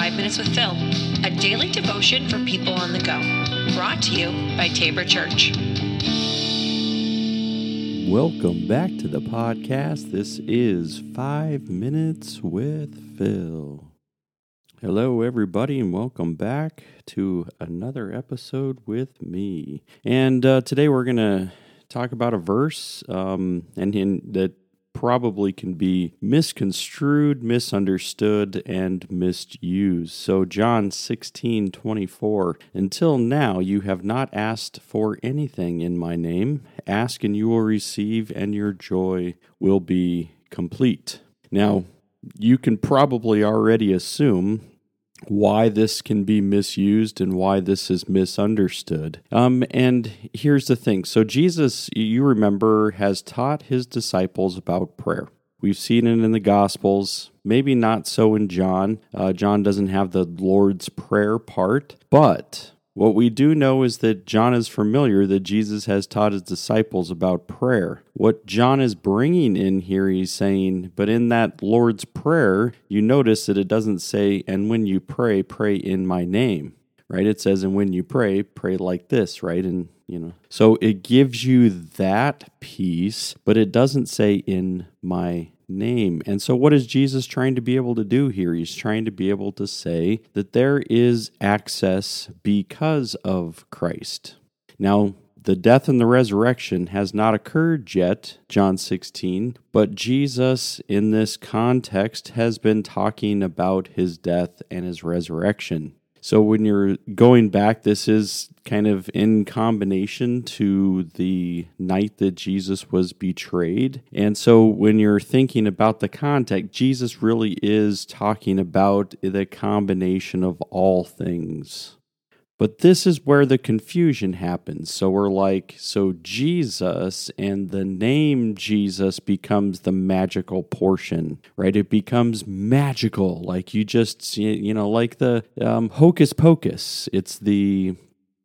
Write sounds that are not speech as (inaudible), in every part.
Five Minutes with Phil, a daily devotion for people on the go. Brought to you by Tabor Church. Welcome back to the podcast. This is Five Minutes with Phil. Hello, everybody, and welcome back to another episode with me. And uh, today we're going to talk about a verse um, and in, that probably can be misconstrued, misunderstood, and misused. So, John 16 24, until now you have not asked for anything in my name. Ask and you will receive, and your joy will be complete. Now, you can probably already assume why this can be misused and why this is misunderstood. Um, and here's the thing so, Jesus, you remember, has taught his disciples about prayer. We've seen it in the Gospels, maybe not so in John. Uh, John doesn't have the Lord's Prayer part, but what we do know is that John is familiar that Jesus has taught his disciples about prayer. What John is bringing in here, he's saying, but in that Lord's Prayer, you notice that it doesn't say, and when you pray, pray in my name, right? It says, and when you pray, pray like this, right? And, you know, so it gives you that piece, but it doesn't say in my name. And so, what is Jesus trying to be able to do here? He's trying to be able to say that there is access because of Christ. Now, the death and the resurrection has not occurred yet, John 16, but Jesus in this context has been talking about his death and his resurrection. So when you're going back, this is kind of in combination to the night that Jesus was betrayed. And so when you're thinking about the context, Jesus really is talking about the combination of all things. But this is where the confusion happens. So we're like, so Jesus and the name Jesus becomes the magical portion, right? It becomes magical. Like you just, you know, like the um, hocus pocus. It's the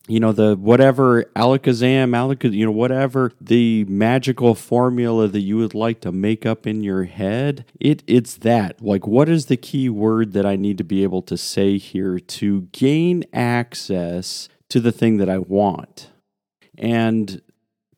you know the whatever alakazam alakaz you know whatever the magical formula that you would like to make up in your head it it's that. Like what is the key word that i need to be able to say here to gain access to the thing that i want? And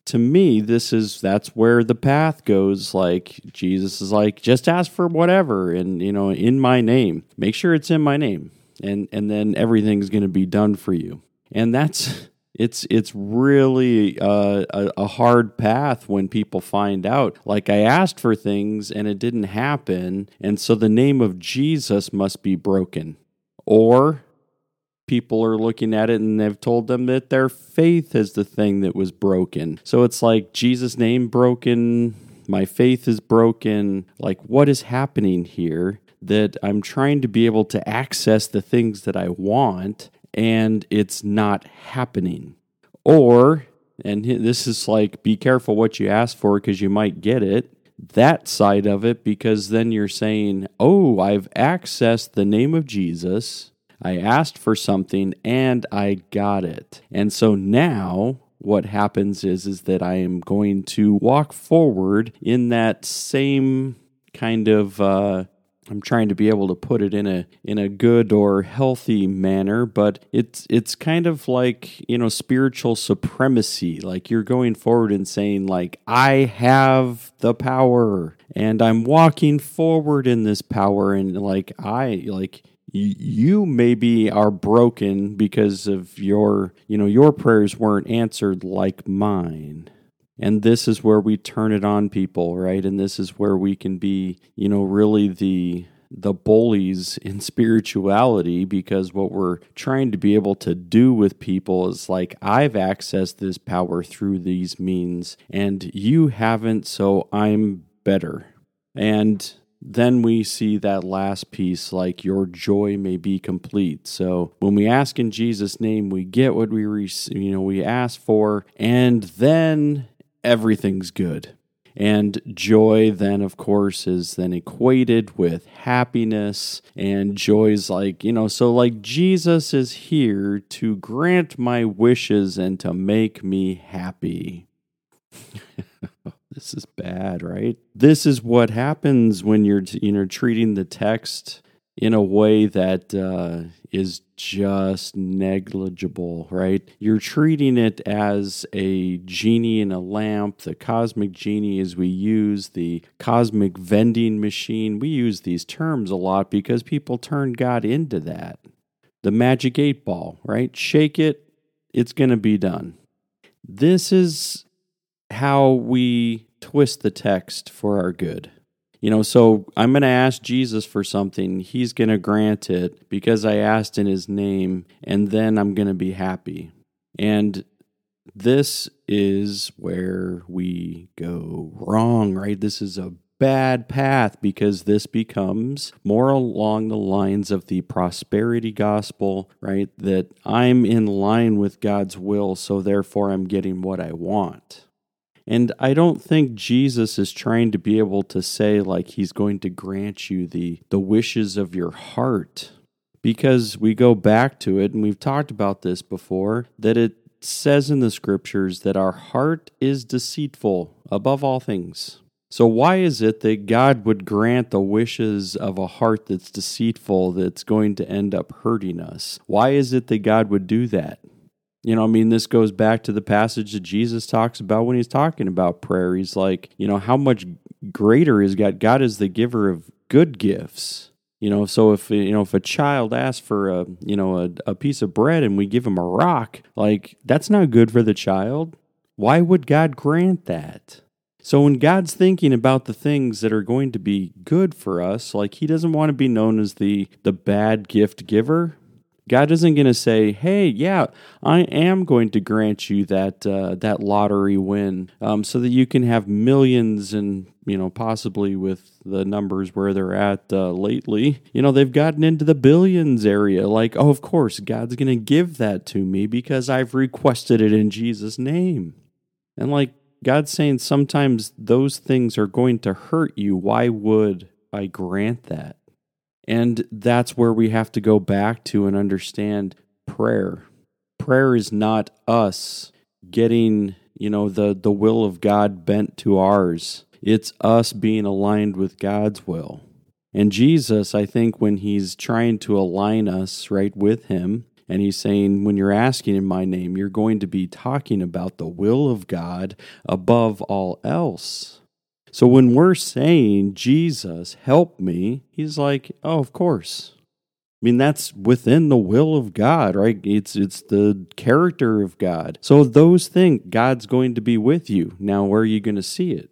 to me this is that's where the path goes. Like jesus is like just ask for whatever and you know in my name. Make sure it's in my name. And and then everything's going to be done for you and that's it's it's really uh, a, a hard path when people find out. Like i asked for things and it didn't happen. And so the name of jesus must be broken. Or people are looking at it and they've told them that their faith is the thing that was broken. So it's like jesus name broken my faith is broken. Like what is happening here that i'm trying to be able to access the things that i want and it's not happening. Or, and this is like, be careful what you ask for because you might get it. That side of it, because then you're saying, oh, I've accessed the name of Jesus. I asked for something and I got it. And so now what happens is is that I am going to walk forward in that same kind of uh, I'm trying to be able to put it in a in a good or healthy manner, but it's it's kind of like, you know, spiritual supremacy. Like you're going forward and saying like I have the power and I'm walking forward in this power and like I like you maybe are broken because of your, you know, your prayers weren't answered like mine. And this is where we turn it on people, right? And this is where we can be, you know, really the the bullies in (laughs) spirituality because what we're trying to be able to do with people is like I've accessed this power through these means and you haven't so I'm better. And then we see that last piece like your joy may be complete. So when we ask in Jesus name we get what we you know we ask for and then everything's good. And joy, then, of course, is then equated with happiness. And joy's like, you know, so like Jesus is here to grant my wishes and to make me happy. (laughs) this is bad, right? This is what happens when you're, you know, treating the text in a way that uh, is just negligible, right? You're treating it as a genie in a lamp, the cosmic genie as we use, the cosmic vending machine. We use these terms a lot because people turn God into that. The magic eight ball, right? Shake it, it's going to be done. This is how we twist the text for our good. You know, so I'm going to ask Jesus for something. He's going to grant it because I asked in his name, and then I'm going to be happy. And this is where we go wrong, right? This is a bad path because this becomes more along the lines of the prosperity gospel, right? That I'm in line with God's will, so therefore I'm getting what I want. And I don't think Jesus is trying to be able to say like he's going to grant you the the wishes of your heart because we go back to it and we've talked about this before that it says in the scriptures that our heart is deceitful above all things. So, why is it that God would grant the wishes of a heart that's deceitful that's going to end up hurting us? Why is it that God would do that? You know, I mean, this goes back to the passage that Jesus talks about when he's talking about prayer. He's like, you know, how much greater is God? God is the giver of good gifts. You know, so if you know if a child asks for a you know a, a piece of bread and we give him a rock, like that's not good for the child. Why would God grant that? So when God's thinking about the things that are going to be good for us, like he doesn't want to be known as the the bad gift giver, God isn't going to say, "Hey, yeah, I am going to grant you that uh, that lottery win, um, so that you can have millions and you know possibly with the numbers where they're at uh, lately, you know they've gotten into the billions area. Like, oh, of course, God's going to give that to me because I've requested it in Jesus' name." And like God's saying, sometimes those things are going to hurt you. Why would I grant that? And that's where we have to go back to and understand prayer. Prayer is not us getting, you know, the, the will of God bent to ours. It's us being aligned with God's will. And Jesus, I think, when he's trying to align us right with him, and he's saying, when you're asking in my name, you're going to be talking about the will of God above all else. So when we're saying, Jesus, help me, he's like, oh, of course. I mean, that's within the will of God, right? It's it's the character of God. So those things, God's going to be with you. Now, where are you going to see it?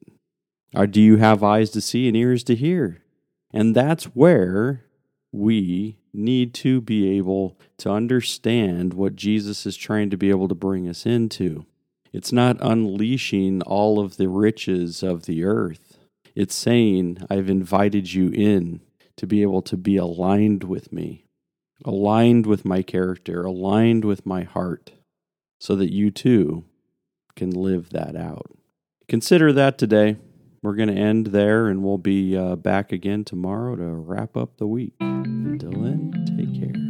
Or do you have eyes to see and ears to hear? And that's where we need to be able to understand what Jesus is trying to be able to bring us into. It's not unleashing all of the riches of the earth. It's saying, I've invited you in to be able to be aligned with me, aligned with my character, aligned with my heart, so that you too can live that out. Consider that today. We're going to end there and we'll be uh, back again tomorrow to wrap up the week. Until then, take care.